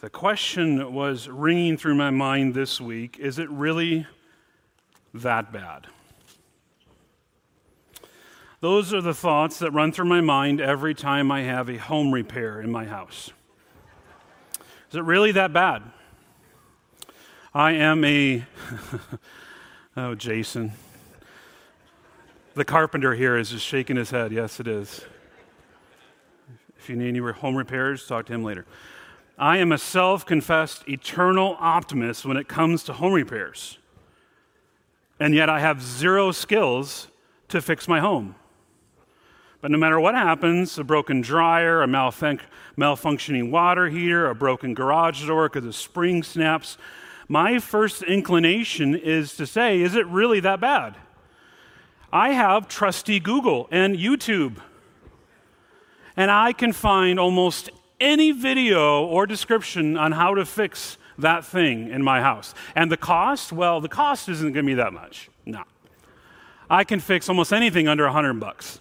The question was ringing through my mind this week is it really that bad? Those are the thoughts that run through my mind every time I have a home repair in my house. Is it really that bad? I am a. oh, Jason. The carpenter here is just shaking his head. Yes, it is. If you need any home repairs, talk to him later. I am a self confessed eternal optimist when it comes to home repairs. And yet I have zero skills to fix my home. But no matter what happens a broken dryer, a malfun- malfunctioning water heater, a broken garage door because a spring snaps my first inclination is to say, is it really that bad? I have trusty Google and YouTube. And I can find almost any video or description on how to fix that thing in my house. And the cost? Well, the cost isn't going to be that much. No. I can fix almost anything under 100 bucks.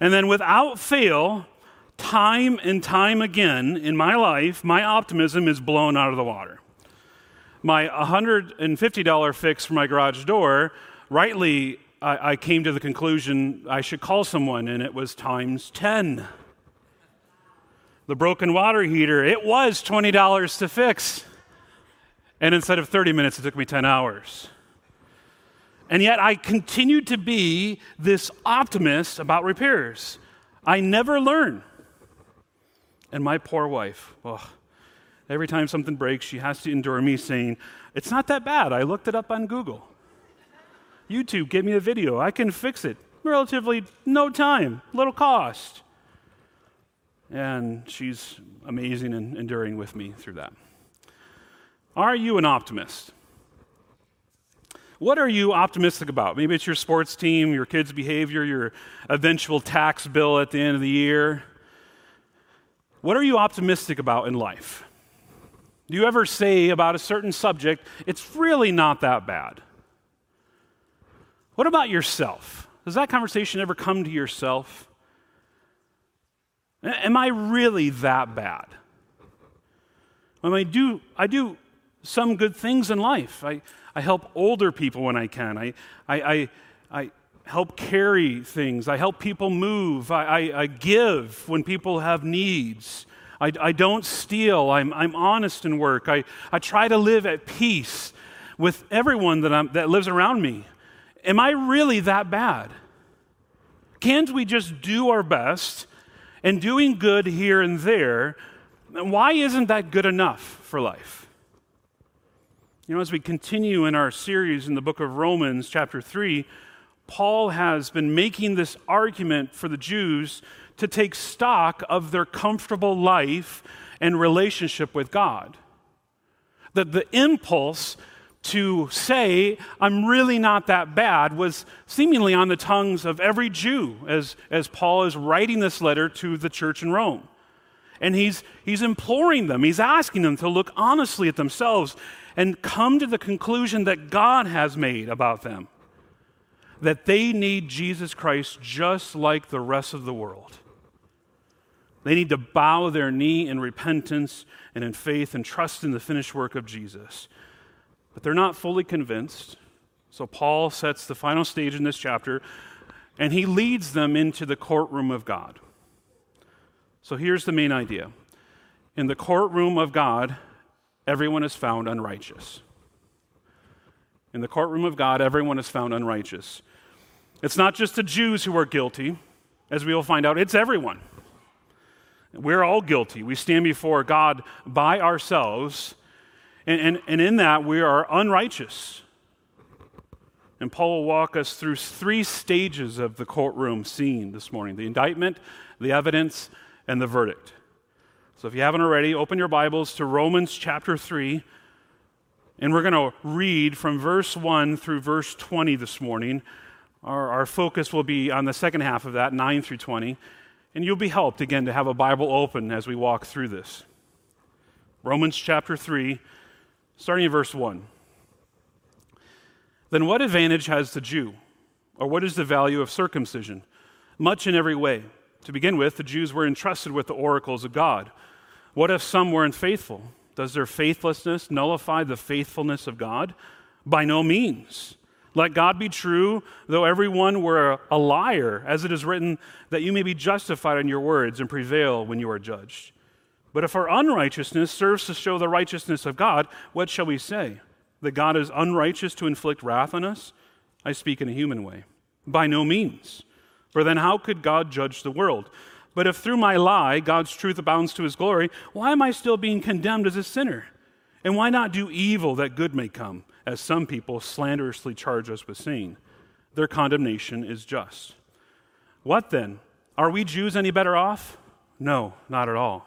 And then without fail, time and time again in my life, my optimism is blown out of the water. My $150 fix for my garage door, rightly, I, I came to the conclusion I should call someone, and it was times 10 the broken water heater, it was $20 to fix. And instead of 30 minutes, it took me 10 hours. And yet I continued to be this optimist about repairs. I never learn. And my poor wife, oh, every time something breaks, she has to endure me saying, It's not that bad. I looked it up on Google. YouTube, give me a video. I can fix it. Relatively no time, little cost. And she's amazing and enduring with me through that. Are you an optimist? What are you optimistic about? Maybe it's your sports team, your kids' behavior, your eventual tax bill at the end of the year. What are you optimistic about in life? Do you ever say about a certain subject, it's really not that bad? What about yourself? Does that conversation ever come to yourself? Am I really that bad? I, mean, I do, I do some good things in life. I, I help older people when I can. I, I, I, I help carry things. I help people move. I, I, I give when people have needs. I, I don't steal. I'm, I'm honest in work. I, I try to live at peace with everyone that, I'm, that lives around me. Am I really that bad? Can't we just do our best and doing good here and there, why isn't that good enough for life? You know, as we continue in our series in the book of Romans, chapter 3, Paul has been making this argument for the Jews to take stock of their comfortable life and relationship with God. That the impulse to say, I'm really not that bad, was seemingly on the tongues of every Jew as, as Paul is writing this letter to the church in Rome. And he's, he's imploring them, he's asking them to look honestly at themselves and come to the conclusion that God has made about them that they need Jesus Christ just like the rest of the world. They need to bow their knee in repentance and in faith and trust in the finished work of Jesus. But they're not fully convinced. So Paul sets the final stage in this chapter, and he leads them into the courtroom of God. So here's the main idea In the courtroom of God, everyone is found unrighteous. In the courtroom of God, everyone is found unrighteous. It's not just the Jews who are guilty, as we will find out, it's everyone. We're all guilty. We stand before God by ourselves and, and, and in that, we are unrighteous. And Paul will walk us through three stages of the courtroom scene this morning the indictment, the evidence, and the verdict. So if you haven't already, open your Bibles to Romans chapter 3. And we're going to read from verse 1 through verse 20 this morning. Our, our focus will be on the second half of that, 9 through 20. And you'll be helped again to have a Bible open as we walk through this. Romans chapter 3, starting in verse 1. Then what advantage has the Jew? Or what is the value of circumcision? Much in every way. To begin with, the Jews were entrusted with the oracles of God. What if some were unfaithful? Does their faithlessness nullify the faithfulness of God? By no means. Let God be true, though everyone were a liar, as it is written, that you may be justified in your words and prevail when you are judged. But if our unrighteousness serves to show the righteousness of God, what shall we say? That God is unrighteous to inflict wrath on us? I speak in a human way. By no means. For then how could God judge the world? But if through my lie God's truth abounds to his glory, why am I still being condemned as a sinner? And why not do evil that good may come, as some people slanderously charge us with saying? Their condemnation is just. What then? Are we Jews any better off? No, not at all.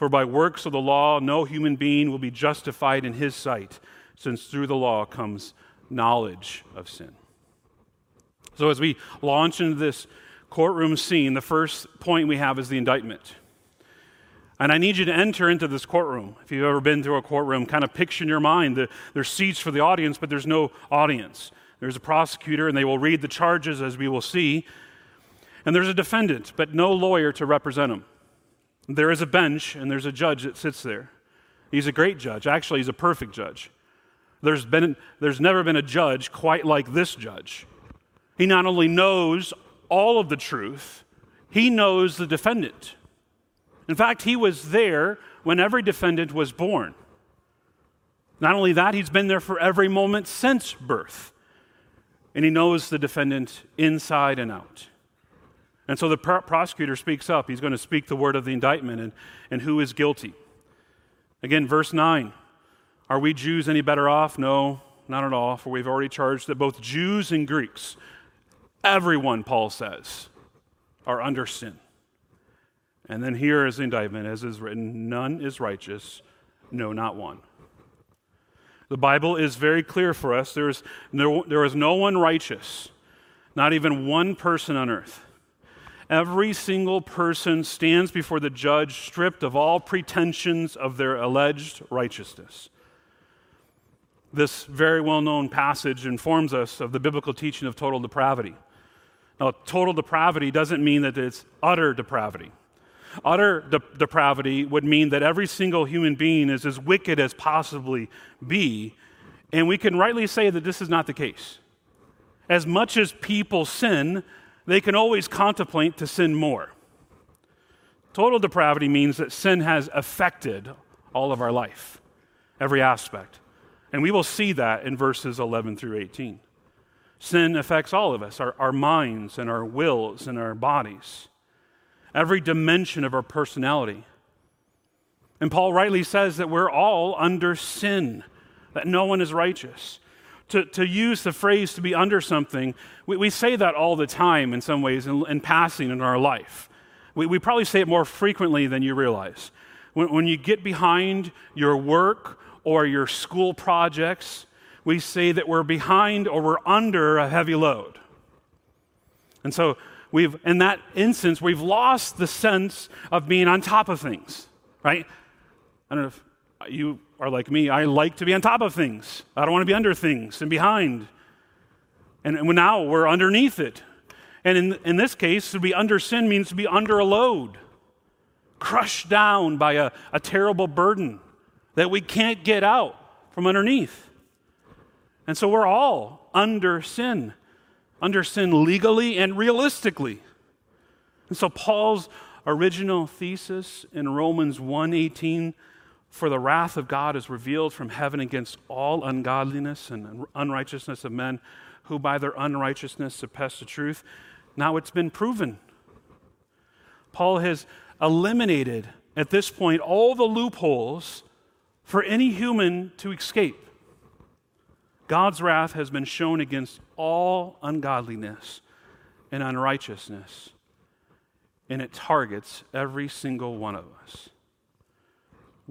For by works of the law, no human being will be justified in his sight, since through the law comes knowledge of sin. So, as we launch into this courtroom scene, the first point we have is the indictment. And I need you to enter into this courtroom. If you've ever been to a courtroom, kind of picture in your mind that there's seats for the audience, but there's no audience. There's a prosecutor, and they will read the charges as we will see. And there's a defendant, but no lawyer to represent him. There is a bench, and there's a judge that sits there. He's a great judge. Actually, he's a perfect judge. There's, been, there's never been a judge quite like this judge. He not only knows all of the truth, he knows the defendant. In fact, he was there when every defendant was born. Not only that, he's been there for every moment since birth. And he knows the defendant inside and out. And so the pr- prosecutor speaks up. He's going to speak the word of the indictment and, and who is guilty. Again, verse 9 Are we Jews any better off? No, not at all, for we've already charged that both Jews and Greeks, everyone, Paul says, are under sin. And then here is the indictment, as is written none is righteous, no, not one. The Bible is very clear for us. There is no, there is no one righteous, not even one person on earth. Every single person stands before the judge stripped of all pretensions of their alleged righteousness. This very well known passage informs us of the biblical teaching of total depravity. Now, total depravity doesn't mean that it's utter depravity. Utter de- depravity would mean that every single human being is as wicked as possibly be, and we can rightly say that this is not the case. As much as people sin, they can always contemplate to sin more. Total depravity means that sin has affected all of our life, every aspect. And we will see that in verses 11 through 18. Sin affects all of us, our, our minds and our wills and our bodies every dimension of our personality. And Paul rightly says that we're all under sin, that no one is righteous. To, to use the phrase to be under something, we, we say that all the time in some ways in, in passing in our life. We, we probably say it more frequently than you realize. When, when you get behind your work or your school projects, we say that we're behind or we're under a heavy load. And so we've, in that instance, we've lost the sense of being on top of things, right? I don't know if you are like me. I like to be on top of things. I don't want to be under things and behind. And now we're underneath it. And in, in this case, to be under sin means to be under a load, crushed down by a, a terrible burden that we can't get out from underneath. And so we're all under sin under sin legally and realistically. And so Paul's original thesis in Romans 1:18 for the wrath of God is revealed from heaven against all ungodliness and unrighteousness of men who by their unrighteousness suppress the truth. Now it's been proven. Paul has eliminated at this point all the loopholes for any human to escape. God's wrath has been shown against all ungodliness and unrighteousness, and it targets every single one of us.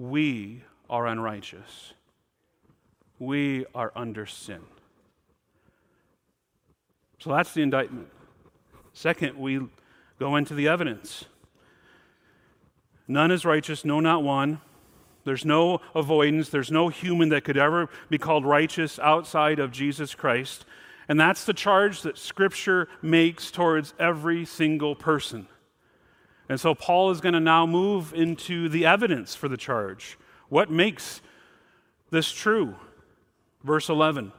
We are unrighteous, we are under sin. So that's the indictment. Second, we go into the evidence. None is righteous, no, not one. There's no avoidance. There's no human that could ever be called righteous outside of Jesus Christ. And that's the charge that Scripture makes towards every single person. And so Paul is going to now move into the evidence for the charge. What makes this true? Verse 11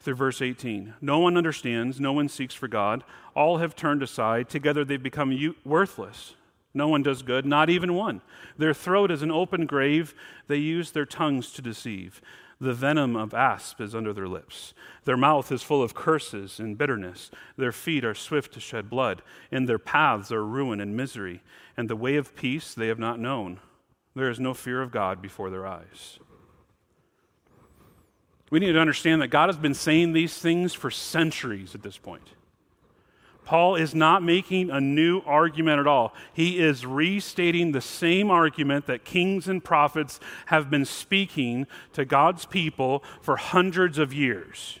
through verse 18. No one understands, no one seeks for God. All have turned aside. Together they've become worthless. No one does good, not even one. Their throat is an open grave. They use their tongues to deceive. The venom of asp is under their lips. Their mouth is full of curses and bitterness. Their feet are swift to shed blood. and their paths are ruin and misery. And the way of peace they have not known. There is no fear of God before their eyes. We need to understand that God has been saying these things for centuries at this point. Paul is not making a new argument at all. He is restating the same argument that kings and prophets have been speaking to God's people for hundreds of years.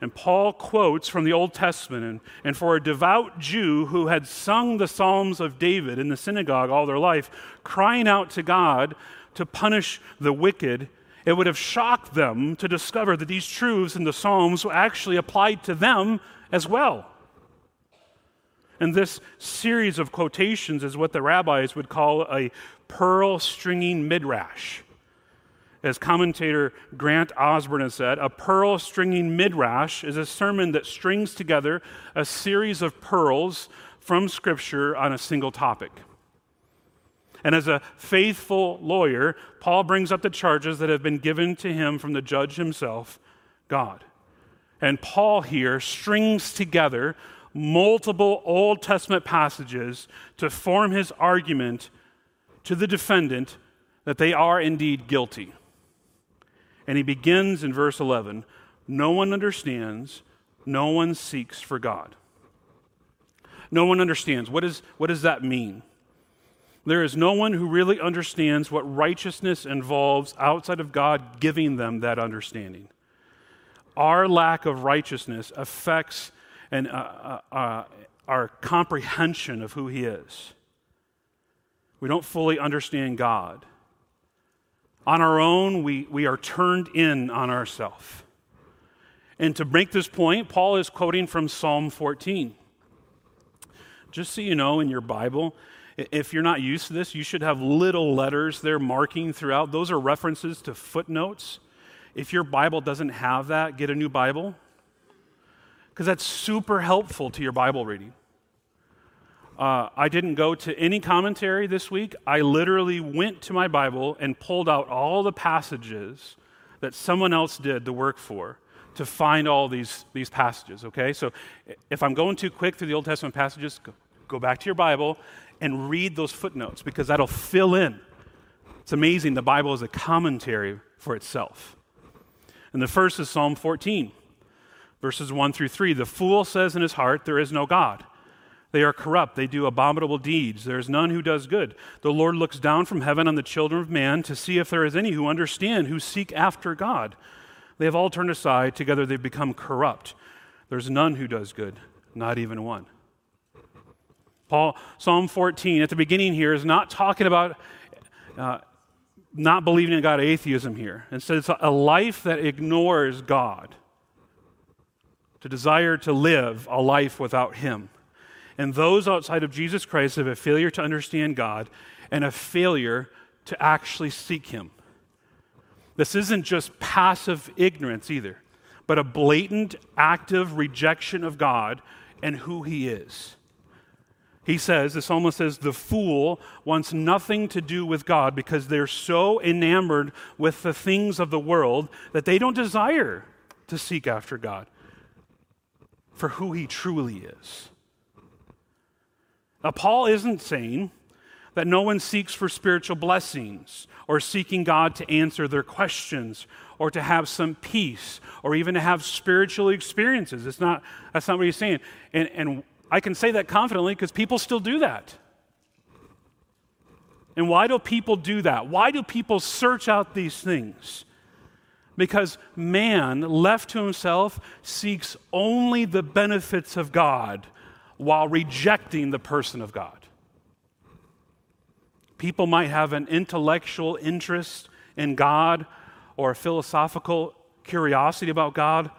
And Paul quotes from the Old Testament. And, and for a devout Jew who had sung the Psalms of David in the synagogue all their life, crying out to God to punish the wicked, it would have shocked them to discover that these truths in the Psalms actually applied to them as well. And this series of quotations is what the rabbis would call a pearl stringing midrash. As commentator Grant Osborne has said, a pearl stringing midrash is a sermon that strings together a series of pearls from Scripture on a single topic. And as a faithful lawyer, Paul brings up the charges that have been given to him from the judge himself, God. And Paul here strings together multiple Old Testament passages to form his argument to the defendant that they are indeed guilty. And he begins in verse 11 No one understands, no one seeks for God. No one understands. What, is, what does that mean? There is no one who really understands what righteousness involves outside of God giving them that understanding. Our lack of righteousness affects and uh, uh, uh, our comprehension of who He is. We don't fully understand God. On our own, we, we are turned in on ourselves. And to make this point, Paul is quoting from Psalm 14. Just so you know, in your Bible, if you're not used to this, you should have little letters there marking throughout. Those are references to footnotes. If your Bible doesn't have that, get a new Bible because that's super helpful to your Bible reading. Uh, I didn't go to any commentary this week. I literally went to my Bible and pulled out all the passages that someone else did the work for to find all these, these passages, okay? So if I'm going too quick through the Old Testament passages, go, go back to your Bible and read those footnotes because that'll fill in. It's amazing. The Bible is a commentary for itself. And the first is Psalm 14 verses 1 through 3. The fool says in his heart, There is no God. They are corrupt. They do abominable deeds. There is none who does good. The Lord looks down from heaven on the children of man to see if there is any who understand, who seek after God. They have all turned aside. Together they've become corrupt. There's none who does good, not even one. Paul, Psalm 14, at the beginning here, is not talking about uh, not believing in God, atheism here. Instead, it's a life that ignores God to desire to live a life without Him. And those outside of Jesus Christ have a failure to understand God and a failure to actually seek Him. This isn't just passive ignorance either, but a blatant, active rejection of God and who He is. He says, the psalmist says, the fool wants nothing to do with God because they're so enamored with the things of the world that they don't desire to seek after God for who he truly is. Now, Paul isn't saying that no one seeks for spiritual blessings or seeking God to answer their questions or to have some peace or even to have spiritual experiences. It's not, that's not what he's saying. And, and I can say that confidently because people still do that. And why do people do that? Why do people search out these things? Because man, left to himself, seeks only the benefits of God while rejecting the person of God. People might have an intellectual interest in God or a philosophical curiosity about God.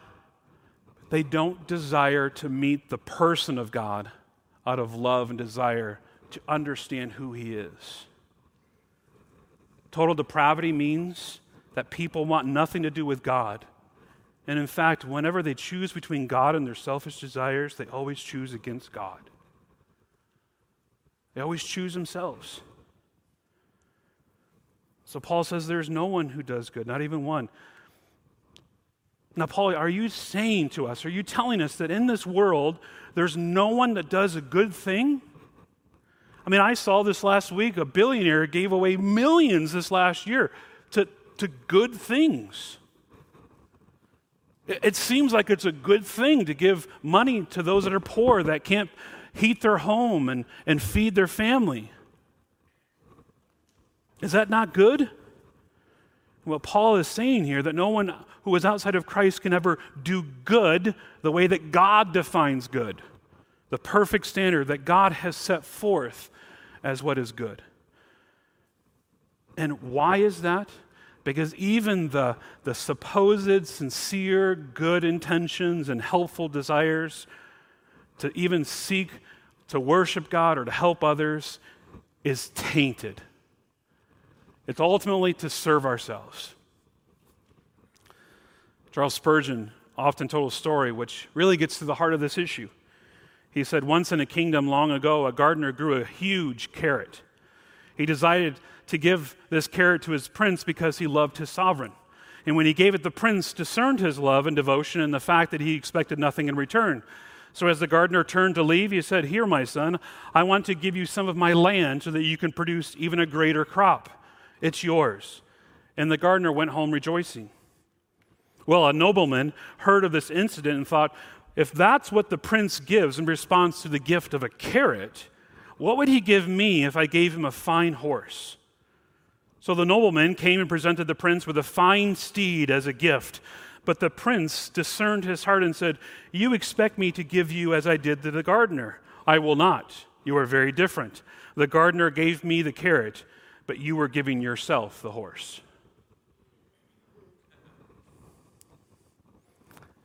They don't desire to meet the person of God out of love and desire to understand who He is. Total depravity means that people want nothing to do with God. And in fact, whenever they choose between God and their selfish desires, they always choose against God. They always choose themselves. So Paul says there's no one who does good, not even one. Now, Paul, are you saying to us, are you telling us that in this world there's no one that does a good thing? I mean, I saw this last week. A billionaire gave away millions this last year to, good things. It, it seems like it's a good thing to give money to those that are poor, that can't heat their home and, and feed their family. Is that not good? What Paul is saying here that no one who is outside of Christ can ever do good the way that God defines good, the perfect standard that God has set forth as what is good. And why is that? Because even the, the supposed sincere good intentions and helpful desires to even seek to worship God or to help others is tainted. It's ultimately to serve ourselves. Charles Spurgeon often told a story which really gets to the heart of this issue. He said, Once in a kingdom long ago, a gardener grew a huge carrot. He decided to give this carrot to his prince because he loved his sovereign. And when he gave it, the prince discerned his love and devotion and the fact that he expected nothing in return. So, as the gardener turned to leave, he said, Here, my son, I want to give you some of my land so that you can produce even a greater crop. It's yours. And the gardener went home rejoicing. Well, a nobleman heard of this incident and thought, if that's what the prince gives in response to the gift of a carrot, what would he give me if I gave him a fine horse? So the nobleman came and presented the prince with a fine steed as a gift. But the prince discerned his heart and said, You expect me to give you as I did to the gardener. I will not. You are very different. The gardener gave me the carrot, but you were giving yourself the horse.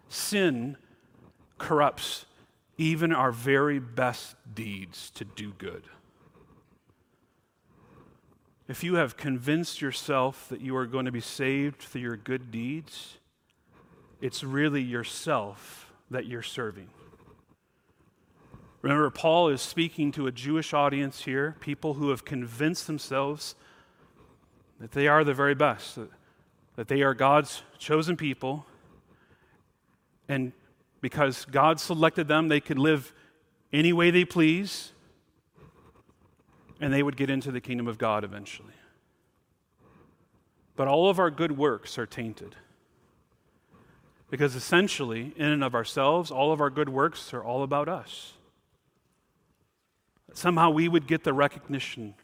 Sin corrupts even our very best deeds to do good. If you have convinced yourself that you are going to be saved through your good deeds, it's really yourself that you're serving. Remember, Paul is speaking to a Jewish audience here, people who have convinced themselves that they are the very best, that, they are God's chosen people, and because God selected them, they could live any way they please, and they would get into the kingdom of God eventually. But all of our good works are tainted. Because essentially, in and of ourselves, all of our good works are all about us. Somehow we would get the recognition,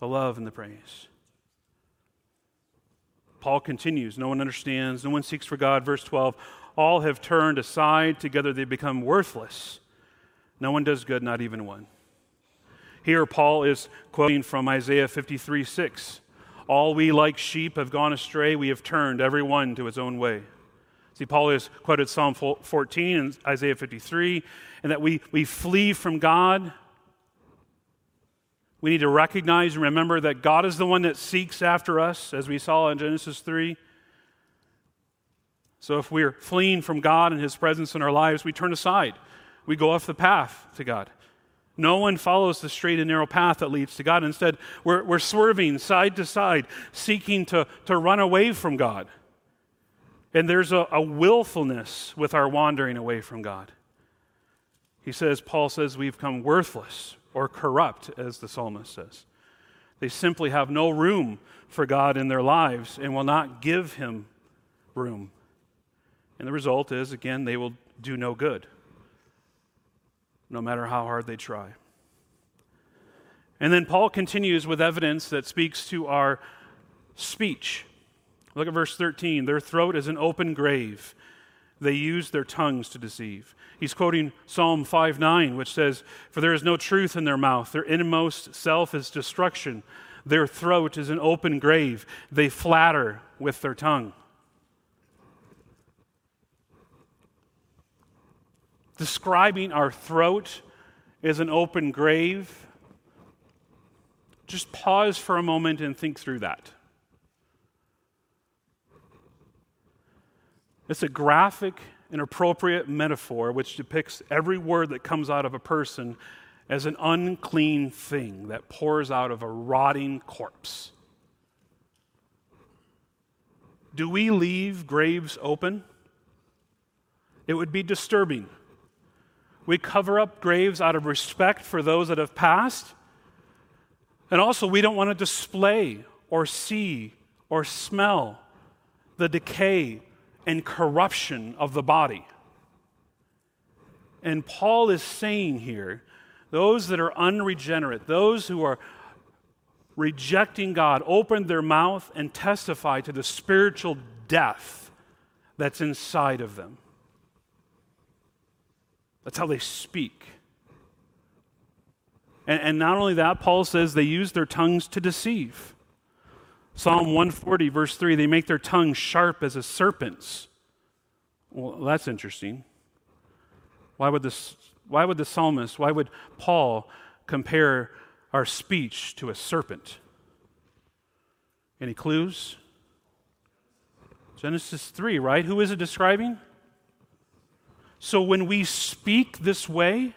the love, and the praise. Paul continues No one understands, no one seeks for God. Verse 12 all have turned aside. Together they become worthless. No one does good, not even one. Here, Paul is quoting from Isaiah 53 6. All we like sheep have gone astray. We have turned every one to his own way. See, Paul has quoted Psalm 14 and Isaiah 53, and that we, we flee from God. We need to recognize and remember that God is the one that seeks after us, as we saw in Genesis 3. So if we're fleeing from God and His presence in our lives, we turn aside. We go off the path to God. No one follows the straight and narrow path that leads to God. Instead, we're, we're swerving side to side, seeking to, to run away from God. And there's a, a willfulness with our wandering away from God. He says, Paul says, we've come worthless. or corrupt, as the psalmist says. They simply have no room for God in their lives and will not give him room. And the result is, again, they will do no good, no matter how hard they try. And then Paul continues with evidence that speaks to our speech. Look at verse 13. Their throat is an open grave. They use their tongues to deceive. He's quoting Psalm 5 9, which says, For there is no truth in their mouth. Their inmost self is destruction. Their throat is an open grave. They flatter with their tongue. Describing our throat as an open grave, just pause for a moment and think through that. It's a graphic and appropriate metaphor which depicts every word that comes out of a person as an unclean thing that pours out of a rotting corpse. Do we leave graves open? It would be disturbing. We cover up graves out of respect for those that have passed. And also, we don't want to display or see or smell the decay and corruption of the body. And Paul is saying here those that are unregenerate, those who are rejecting God, open their mouth and testify to the spiritual death that's inside of them. That's how they speak. And, and not only that, Paul says they use their tongues to deceive. Psalm 140, verse 3 they make their tongue sharp as a serpent's. Well, that's interesting. Why would, this, why would the psalmist, why would Paul compare our speech to a serpent? Any clues? Genesis 3, right? Who is it describing? So when we speak this way,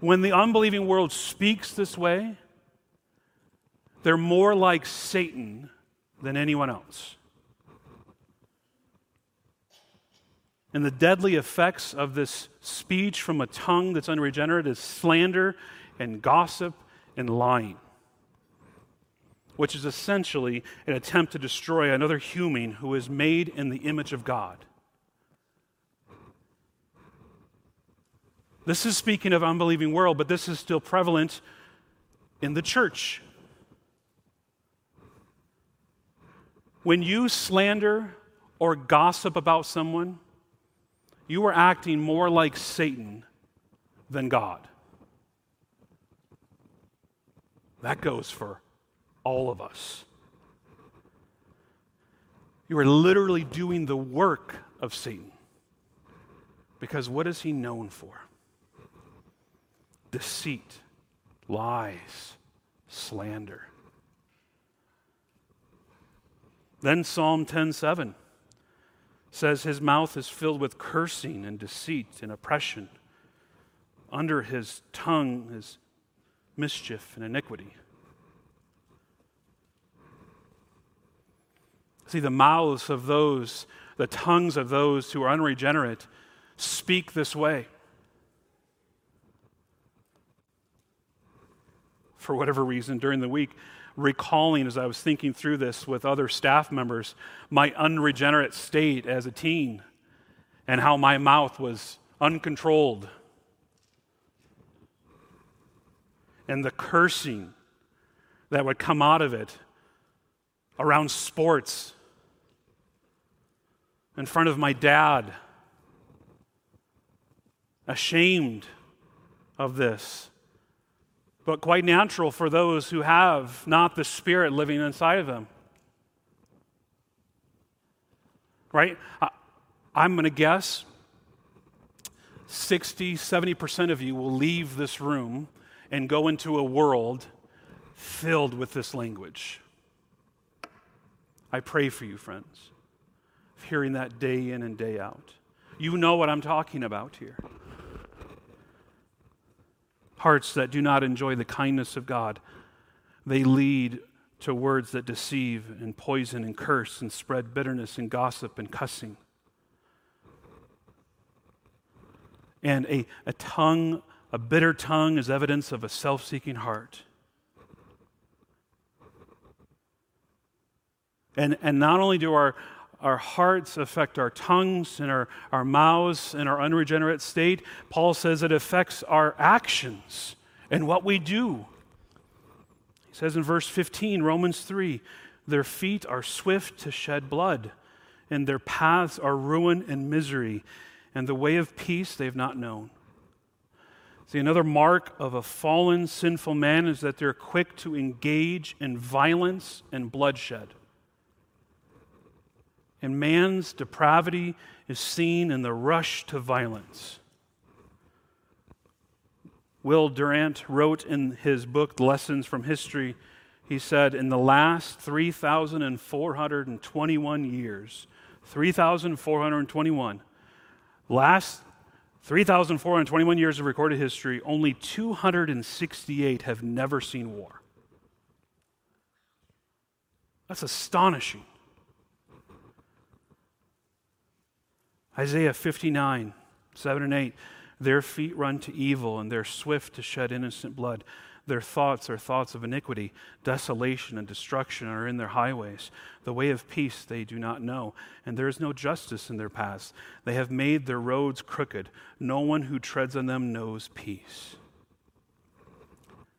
when the unbelieving world speaks this way, they're more like Satan than anyone else. And the deadly effects of this speech from a tongue that's unregenerate is slander and gossip and lying, which is essentially an attempt to destroy another human who is made in the image of God. This is speaking of unbelieving world, but this is still prevalent in the church. When you slander or gossip about someone, you are acting more like Satan than God. That goes for all of us. You are literally doing the work of Satan. Because what is he known for? Deceit, lies, slander. Then Psalm 10:7 says his mouth is filled with cursing and deceit and oppression. Under his tongue is mischief and iniquity. See, the mouths of those, the tongues of those who are unregenerate, speak this way. For whatever reason, during the week, recalling as I was thinking through this with other staff members my unregenerate state as a teen and how my mouth was uncontrolled. And the cursing that would come out of it around sports, in front of my dad, ashamed of this but quite natural for those who have not the Spirit living inside of them. Right? I'm going to guess 60, 70% of you will leave this room and go into a world filled with this language. I pray for you, friends, hearing that day in and day out. You know what I'm talking about here hearts that do not enjoy the kindness of God, they lead to words that deceive and poison and curse and spread bitterness and gossip and cussing. And a, a tongue A bitter tongue is evidence of a self seeking heart. And, and not only do our, our hearts affect our tongues and our, our mouths and our unregenerate state, Paul says it affects our actions and what we do. He says in verse 15, Romans 3 their feet are swift to shed blood, and their paths are ruin and misery, and the way of peace they have not known. See, another mark of a fallen, sinful man is that they're quick to engage in violence and bloodshed. And man's depravity is seen in the rush to violence. Will Durant wrote in his book, Lessons from History, he said, in the last 3,421 years, 3,421, last 3,421 years of recorded history, only 268 have never seen war. That's astonishing. Isaiah 59, 7 and 8. Their feet run to evil, and they're swift to shed innocent blood. Their thoughts are thoughts of iniquity. Desolation and destruction are in their highways. The way of peace they do not know, and there is no justice in their paths. They have made their roads crooked. No one who treads on them knows peace.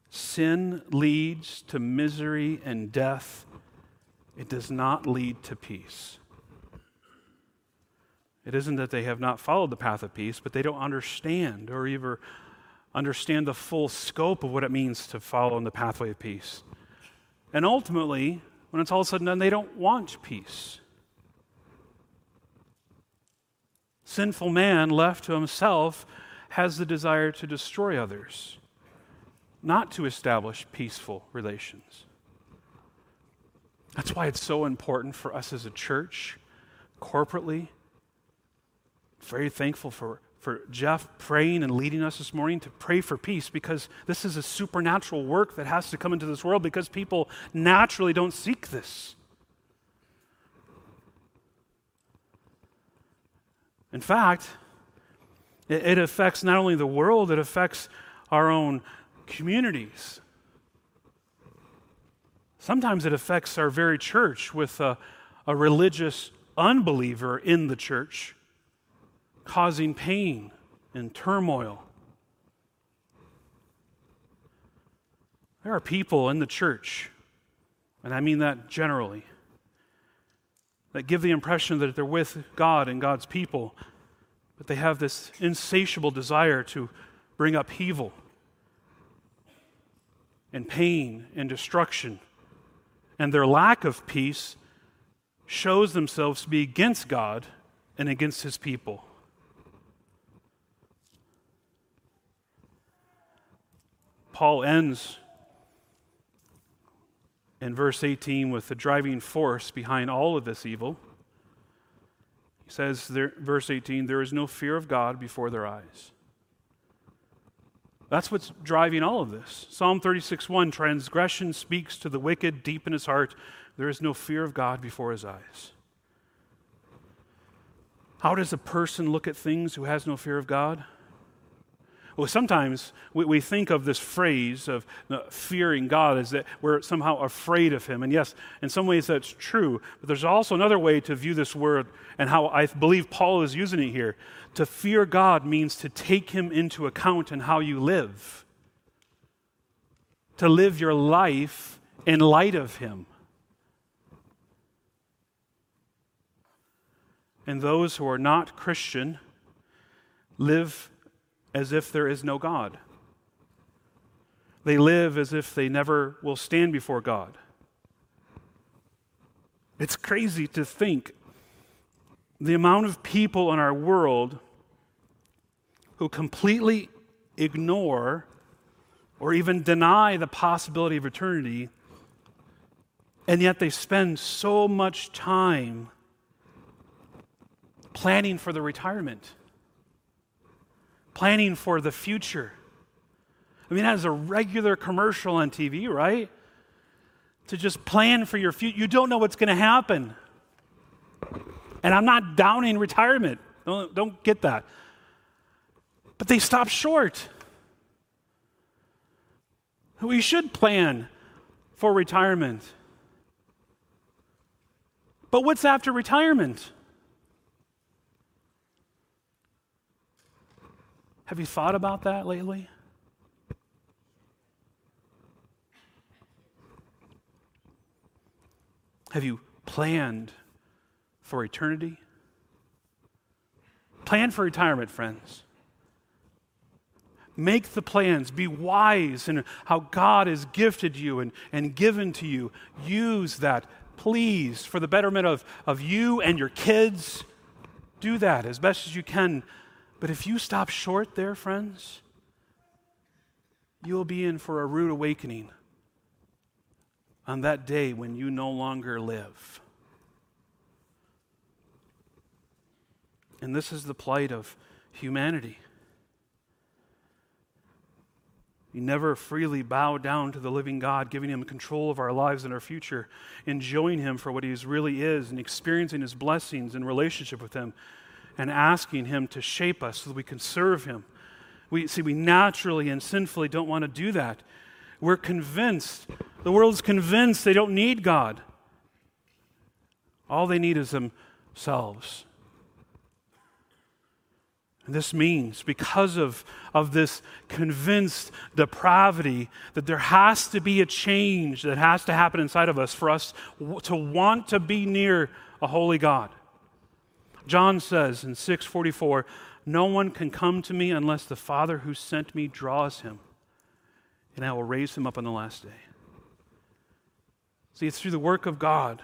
Sin leads to misery and death, it does not lead to peace. It isn't that they have not followed the path of peace, but they don't understand or even understand the full scope of what it means to follow in the pathway of peace. And ultimately, when it's all said and done, they don't want peace. Sinful man, left to himself, has the desire to destroy others, not to establish peaceful relations. That's why it's so important for us as a church, corporately, very thankful for, for Jeff praying and leading us this morning to pray for peace because this is a supernatural work that has to come into this world because people naturally don't seek this. In fact, it, it affects not only the world, it affects our own communities. Sometimes it affects our very church with a, a religious unbeliever in the church causing pain and turmoil. There are people in the church, and I mean that generally, that give the impression that they're with God and God's people, but they have this insatiable desire to bring upheaval and pain and destruction. And their lack of peace shows themselves to be against God and against his people. Paul ends in verse 18 with the driving force behind all of this evil. He says, there, verse 18, there is no fear of God before their eyes. That's what's driving all of this. Psalm 36 1 Transgression speaks to the wicked deep in his heart. There is no fear of God before his eyes. How does a person look at things who has no fear of God? Well, sometimes we, we think of this phrase of uh, fearing God as that we're somehow afraid of Him. And yes, in some ways that's true. But there's also another way to view this word and how I believe Paul is using it here. To fear God means to take Him into account in how you live, to live your life in light of Him. And those who are not Christian live as if there is no God. They live as if they never will stand before God. It's crazy to think the amount of people in our world who completely ignore or even deny the possibility of eternity, and yet they spend so much time planning for the retirement planning for the future. I mean, that is a regular commercial on TV, right? To just plan for your future. You don't know what's going to happen. And I'm not downing retirement. Don't, don't get that. But they stop short. We should plan for retirement. But what's after retirement? Have you thought about that lately? Have you planned for eternity? Plan for retirement, friends. Make the plans. Be wise in how God has gifted you and, and given to you. Use that, please, for the betterment of, of you and your kids. Do that as best as you can. But if you stop short there, friends, you'll be in for a rude awakening on that day when you no longer live. And this is the plight of humanity. We never freely bow down to the living God, giving Him control of our lives and our future, enjoying Him for what He really is, and experiencing His blessings in relationship with Him, and asking Him to shape us so that we can serve Him. We see we naturally and sinfully don't want to do that. We're convinced, the world's convinced they don't need God. All they need is themselves. And this means, because of, of this convinced depravity, that there has to be a change that has to happen inside of us for us to want to be near a holy God. John says in 644, No one can come to me unless the Father who sent me draws him, and I will raise him up on the last day. See, it's through the work of God,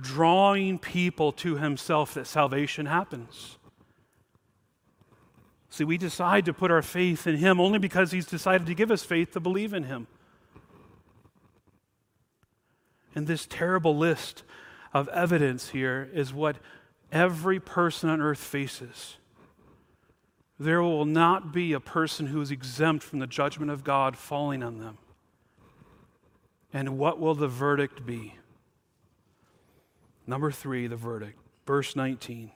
drawing people to himself, that salvation happens. See, we decide to put our faith in Him only because He's decided to give us faith to believe in Him. And this terrible list of evidence here is what every person on earth faces. There will not be a person who is exempt from the judgment of God falling on them. And what will the verdict be? Number three, the verdict. Verse 19.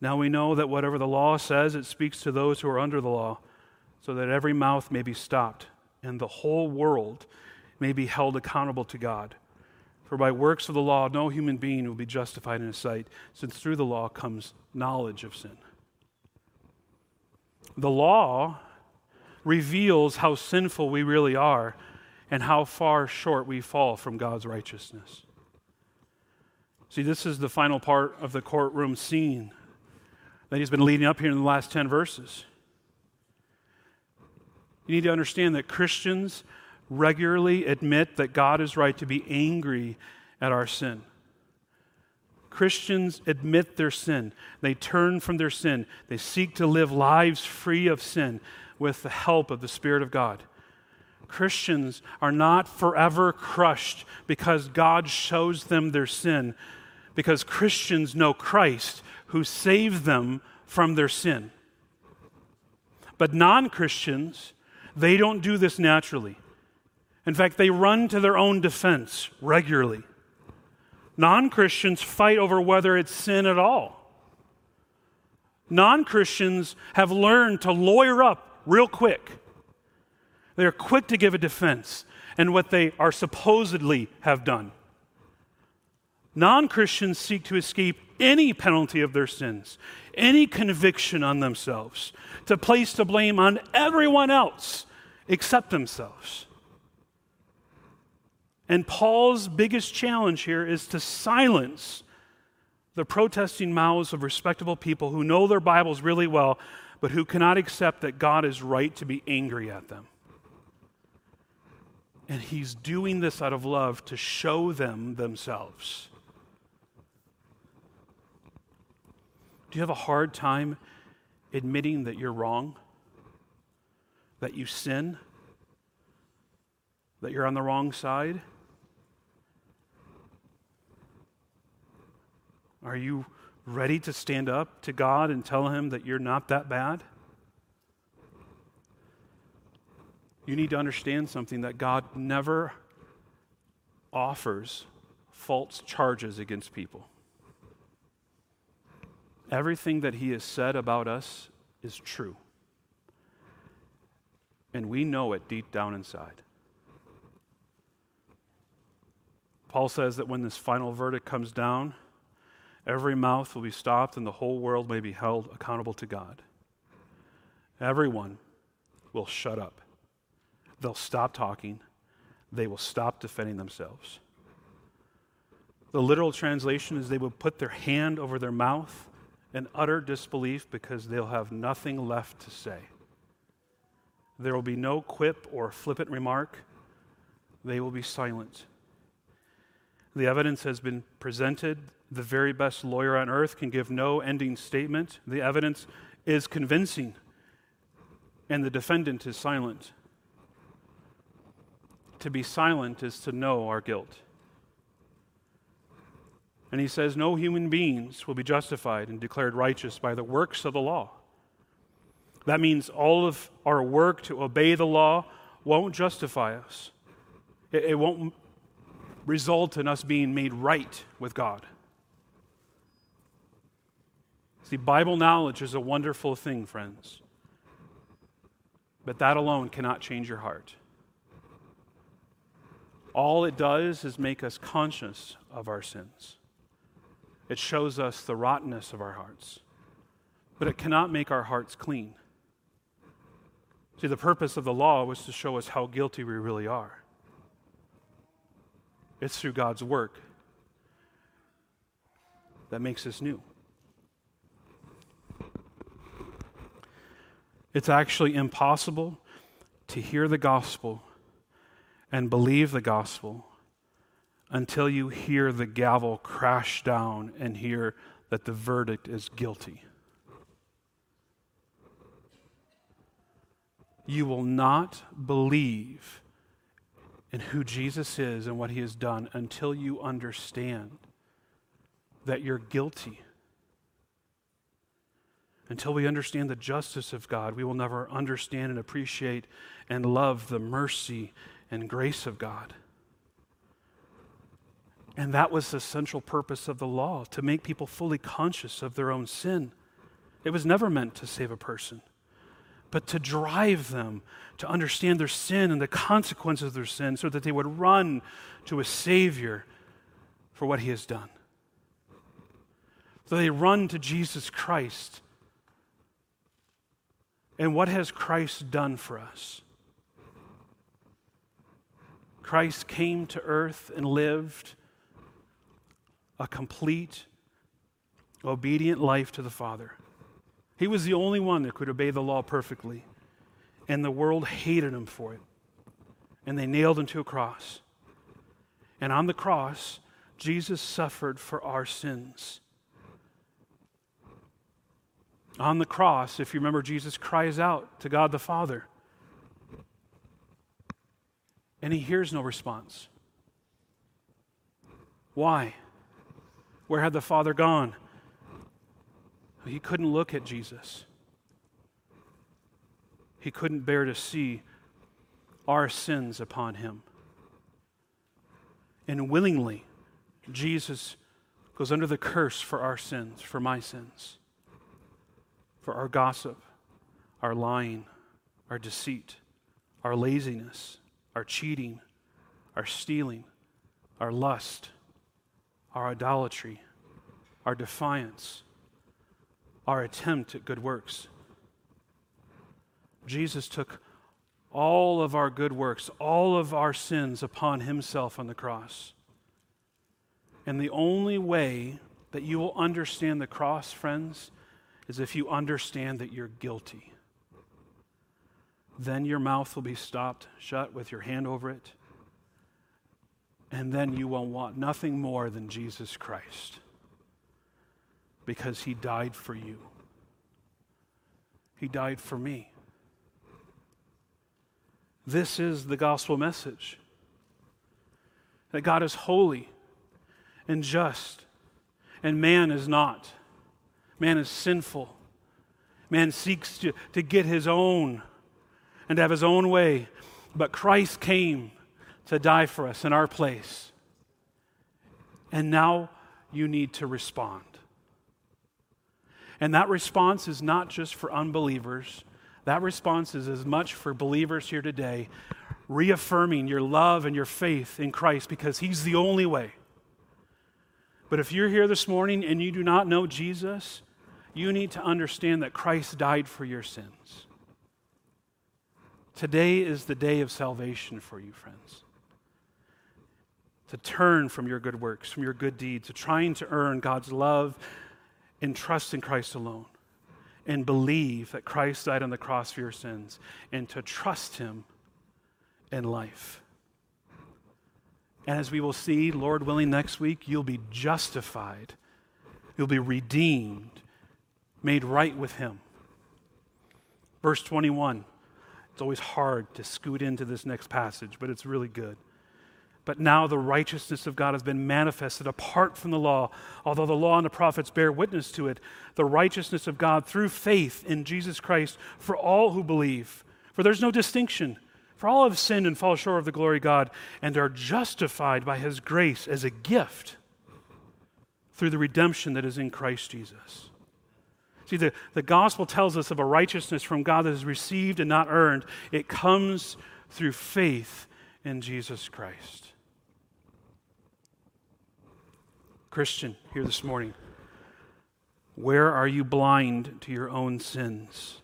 Now we know that whatever the law says, it speaks to those who are under the law, so that every mouth may be stopped, and the whole world may be held accountable to God. For by works of the law, no human being will be justified in his sight, since through the law comes knowledge of sin. The law reveals how sinful we really are and how far short we fall from God's righteousness. See, this is the final part of the courtroom scene that he's been leading up here in the last 10 verses. You need to understand that Christians regularly admit that God is right to be angry at our sin. Christians admit their sin. They turn from their sin. They seek to live lives free of sin with the help of the Spirit of God. Christians are not forever crushed because God shows them their sin, because Christians know Christ who saved them from their sin. But non Christians, they don't do this naturally. In fact, they run to their own defense regularly. Non Christians fight over whether it's sin at all. Non Christians have learned to lawyer up real quick. They're quick to give a defense and what they are supposedly have done. Non Christians seek to escape any penalty of their sins, any conviction on themselves, to place the blame on everyone else except themselves. And Paul's biggest challenge here is to silence the protesting mouths of respectable people who know their Bibles really well, but who cannot accept that God is right to be angry at them. And he's doing this out of love to show them themselves. Do you have a hard time admitting that you're wrong? That you sin? That you're on the wrong side? Are you ready to stand up to God and tell Him that you're not that bad? You need to understand something that God never offers false charges against people. Everything that he has said about us is true. And we know it deep down inside. Paul says that when this final verdict comes down, every mouth will be stopped and the whole world may be held accountable to God. Everyone will shut up. They'll stop talking. They will stop defending themselves. The literal translation is they will put their hand over their mouth in utter disbelief because they'll have nothing left to say. There will be no quip or flippant remark. They will be silent. The evidence has been presented. The very best lawyer on earth can give no ending statement. The evidence is convincing, and the defendant is silent. To be silent is to know our guilt. And he says, No human beings will be justified and declared righteous by the works of the law. That means all of our work to obey the law won't justify us. It, won't result in us being made right with God. See, Bible knowledge is a wonderful thing, friends. But that alone cannot change your heart. All it does is make us conscious of our sins. It shows us the rottenness of our hearts, but it cannot make our hearts clean. See, the purpose of the law was to show us how guilty we really are. It's through God's work that makes us new. It's actually impossible to hear the gospel and believe the gospel until you hear the gavel crash down and hear that the verdict is guilty. You will not believe in who Jesus is and what he has done until you understand that you're guilty. Until we understand the justice of God, we will never understand and appreciate and love the mercy and grace of God. And that was the central purpose of the law to make people fully conscious of their own sin. It was never meant to save a person, but to drive them to understand their sin and the consequences of their sin so that they would run to a Savior for what He has done. So they run to Jesus Christ. And what has Christ done for us? Christ came to earth and lived a complete, obedient life to the Father. He was the only one that could obey the law perfectly, and the world hated him for it. And they nailed him to a cross. And on the cross, Jesus suffered for our sins. On the cross, if you remember, Jesus cries out to God the Father. And he hears no response. Why? Where had the Father gone? He couldn't look at Jesus. He couldn't bear to see our sins upon him. And willingly, Jesus goes under the curse for our sins, for my sins, for our gossip, our lying, our deceit, our laziness, our cheating, our stealing, our lust, our idolatry, our defiance, our attempt at good works. Jesus took all of our good works, all of our sins upon himself on the cross. And the only way that you will understand the cross, friends, is if you understand that you're guilty. Then your mouth will be stopped shut with your hand over it and then you will want nothing more than Jesus Christ because he died for you. He died for me. This is the gospel message that God is holy and just, and man is not. Man is sinful. Man seeks to, to get his own and to have his own way. But Christ came to die for us in our place. And now you need to respond. And that response is not just for unbelievers, that response is as much for believers here today, reaffirming your love and your faith in Christ because He's the only way. But if you're here this morning and you do not know Jesus, you need to understand that Christ died for your sins. Today is the day of salvation for you, friends. To turn from your good works, from your good deeds, to trying to earn God's love and trust in Christ alone, and believe that Christ died on the cross for your sins, and to trust Him in life. And as we will see, Lord willing, next week, you'll be justified, you'll be redeemed, made right with Him. Verse 21. It's always hard to scoot into this next passage, but it's really good. But now the righteousness of God has been manifested apart from the law, although the law and the prophets bear witness to it. The righteousness of God through faith in Jesus Christ for all who believe. For there's no distinction. For all have sinned and fall short of the glory of God and are justified by his grace as a gift through the redemption that is in Christ Jesus. See, the, the gospel tells us of a righteousness from God that is received and not earned. It comes through faith in Jesus Christ. Christian, here this morning, where are you blind to your own sins?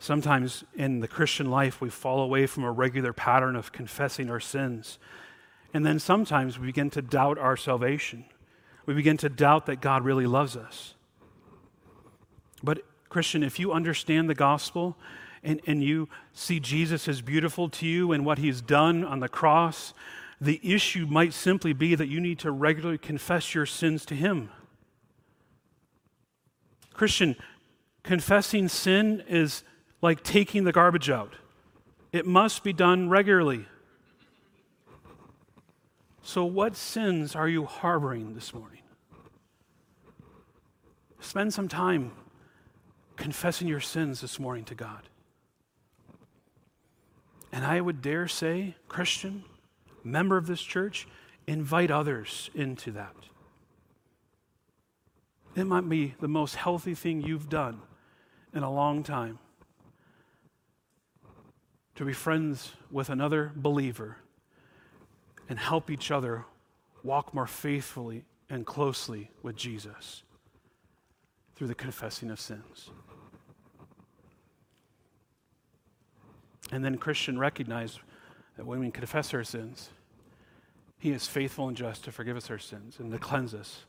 Sometimes in the Christian life, we fall away from a regular pattern of confessing our sins. And then sometimes we begin to doubt our salvation we begin to doubt that God really loves us. But, Christian, if you understand the gospel and, and you see Jesus as beautiful to you and what he's done on the cross, the issue might simply be that you need to regularly confess your sins to him. Christian, confessing sin is like taking the garbage out, it must be done regularly. So, what sins are you harboring this morning? Spend some time confessing your sins this morning to God. And I would dare say, Christian, member of this church, invite others into that. It might be the most healthy thing you've done in a long time to be friends with another believer and help each other walk more faithfully and closely with Jesus through the confessing of sins. And then, Christian, recognize that when we confess our sins, He is faithful and just to forgive us our sins and to cleanse us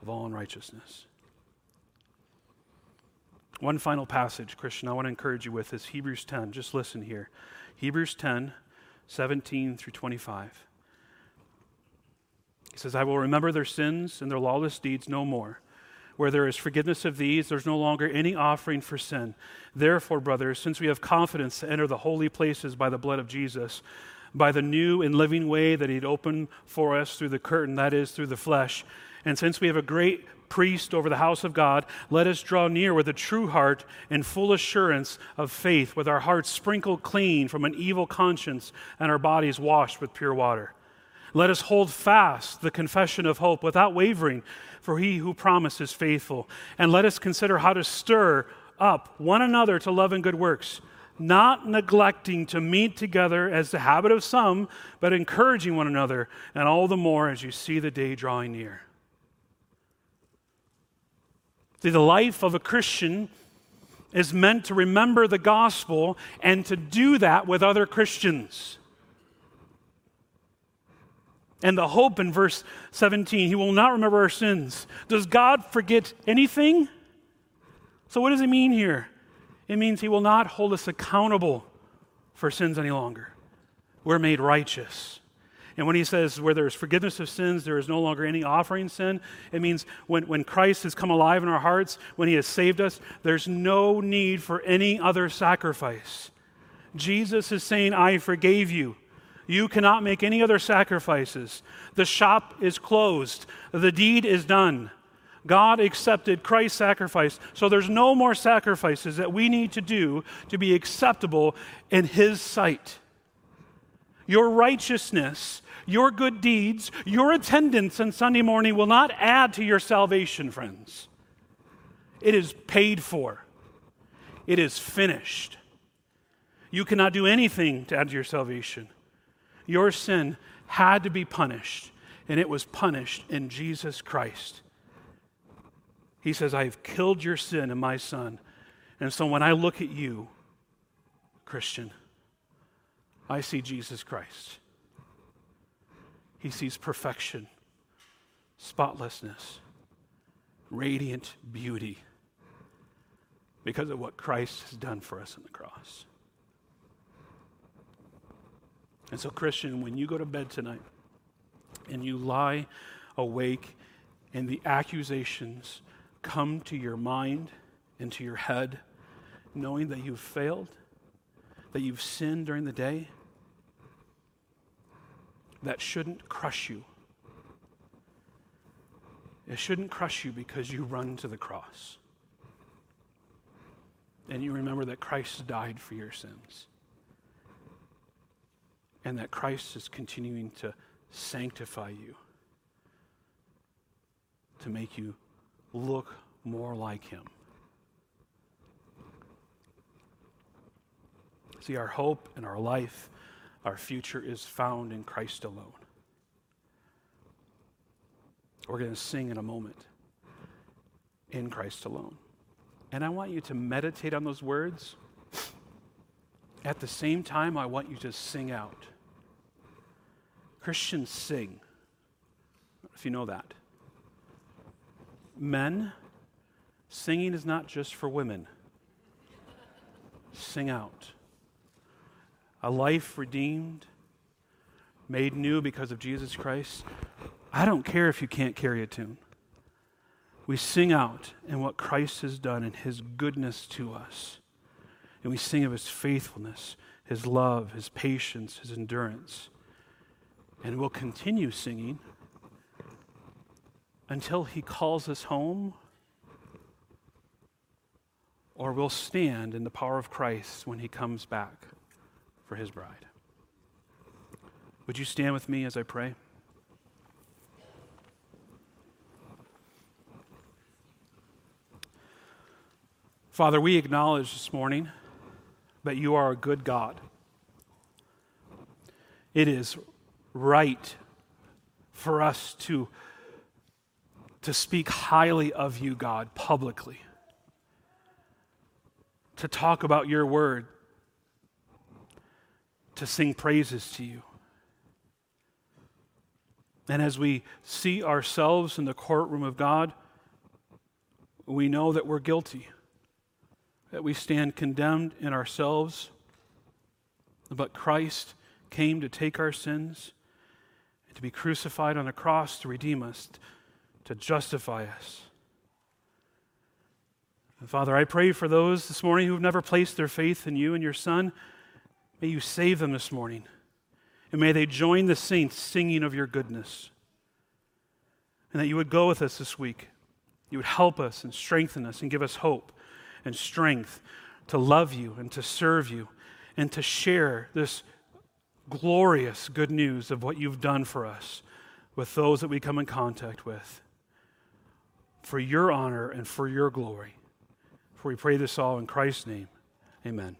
of all unrighteousness. One final passage, Christian, I want to encourage you with is Hebrews 10. Just listen here. Hebrews 10, 17 through 25. He says, I will remember their sins and their lawless deeds no more. Where there is forgiveness of these, there's no longer any offering for sin. Therefore, brothers, since we have confidence to enter the holy places by the blood of Jesus, by the new and living way that He'd opened for us through the curtain, that is, through the flesh, and since we have a great priest over the house of God, let us draw near with a true heart and full assurance of faith, with our hearts sprinkled clean from an evil conscience and our bodies washed with pure water. Let us hold fast the confession of hope without wavering for he who promised is faithful. And let us consider how to stir up one another to love and good works, not neglecting to meet together as the habit of some, but encouraging one another, and all the more as you see the day drawing near. See, the life of a Christian is meant to remember the gospel and to do that with other Christians. And the hope in verse 17, he will not remember our sins. Does God forget anything? So, what does it mean here? It means he will not hold us accountable for sins any longer. We're made righteous. And when he says, where there's forgiveness of sins, there is no longer any offering sin, it means when, when Christ has come alive in our hearts, when he has saved us, there's no need for any other sacrifice. Jesus is saying, I forgave you. You cannot make any other sacrifices. The shop is closed. The deed is done. God accepted Christ's sacrifice. So there's no more sacrifices that we need to do to be acceptable in His sight. Your righteousness, your good deeds, your attendance on Sunday morning will not add to your salvation, friends. It is paid for. It is finished. You cannot do anything to add to your salvation. Your sin had to be punished, and it was punished in Jesus Christ. He says, I have killed your sin in my son. And so when I look at you, Christian, I see Jesus Christ. He sees perfection, spotlessness, radiant beauty because of what Christ has done for us on the cross. And so, Christian, when you go to bed tonight and you lie awake and the accusations come to your mind and to your head, knowing that you've failed, that you've sinned during the day, that shouldn't crush you. It shouldn't crush you because you run to the cross. And you remember that Christ died for your sins. And that Christ is continuing to sanctify you, to make you look more like Him. See, our hope and our life, our future is found in Christ alone. We're going to sing in a moment in Christ alone. And I want you to meditate on those words. At the same time, I want you to sing out. Christians sing, if you know that. Men, singing is not just for women. Sing out. A life redeemed, made new because of Jesus Christ I don't care if you can't carry a tune. We sing out in what Christ has done and his goodness to us. And we sing of his faithfulness, his love, his patience, his endurance. And we'll continue singing until he calls us home, or we'll stand in the power of Christ when he comes back for his bride. Would you stand with me as I pray? Father, we acknowledge this morning that you are a good God. It is right for us to, to speak highly of you, God, publicly, to talk about your word, to sing praises to you. And as we see ourselves in the courtroom of God, we know that we're guilty that we stand condemned in ourselves, but Christ came to take our sins and to be crucified on the cross to redeem us, to justify us. And Father, I pray for those this morning who have never placed their faith in you and your Son. May you save them this morning. And may they join the saints singing of your goodness. And that you would go with us this week. You would help us and strengthen us and give us hope and strength to love you and to serve you and to share this glorious good news of what you've done for us with those that we come in contact with. For your honor and for your glory. For we pray this all in Christ's name. Amen.